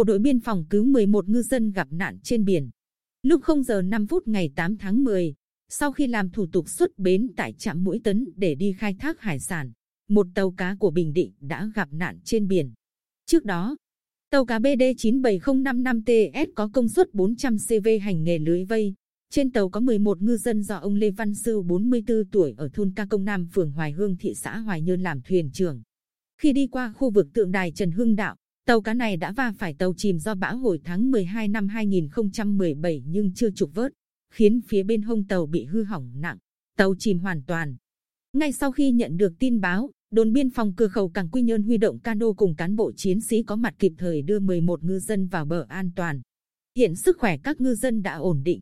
bộ đội biên phòng cứu 11 ngư dân gặp nạn trên biển. Lúc 0 giờ 5 phút ngày 8 tháng 10, sau khi làm thủ tục xuất bến tại trạm mũi tấn để đi khai thác hải sản, một tàu cá của Bình Định đã gặp nạn trên biển. Trước đó, tàu cá BD 97055TS có công suất 400 CV hành nghề lưới vây. Trên tàu có 11 ngư dân do ông Lê Văn Sư 44 tuổi ở thôn Ca Công Nam, phường Hoài Hương, thị xã Hoài Nhơn làm thuyền trưởng. Khi đi qua khu vực tượng đài Trần Hưng Đạo, tàu cá này đã va phải tàu chìm do bão hồi tháng 12 năm 2017 nhưng chưa trục vớt, khiến phía bên hông tàu bị hư hỏng nặng, tàu chìm hoàn toàn. Ngay sau khi nhận được tin báo, đồn biên phòng cửa khẩu cảng Quy Nhơn huy động cano cùng cán bộ chiến sĩ có mặt kịp thời đưa 11 ngư dân vào bờ an toàn. Hiện sức khỏe các ngư dân đã ổn định.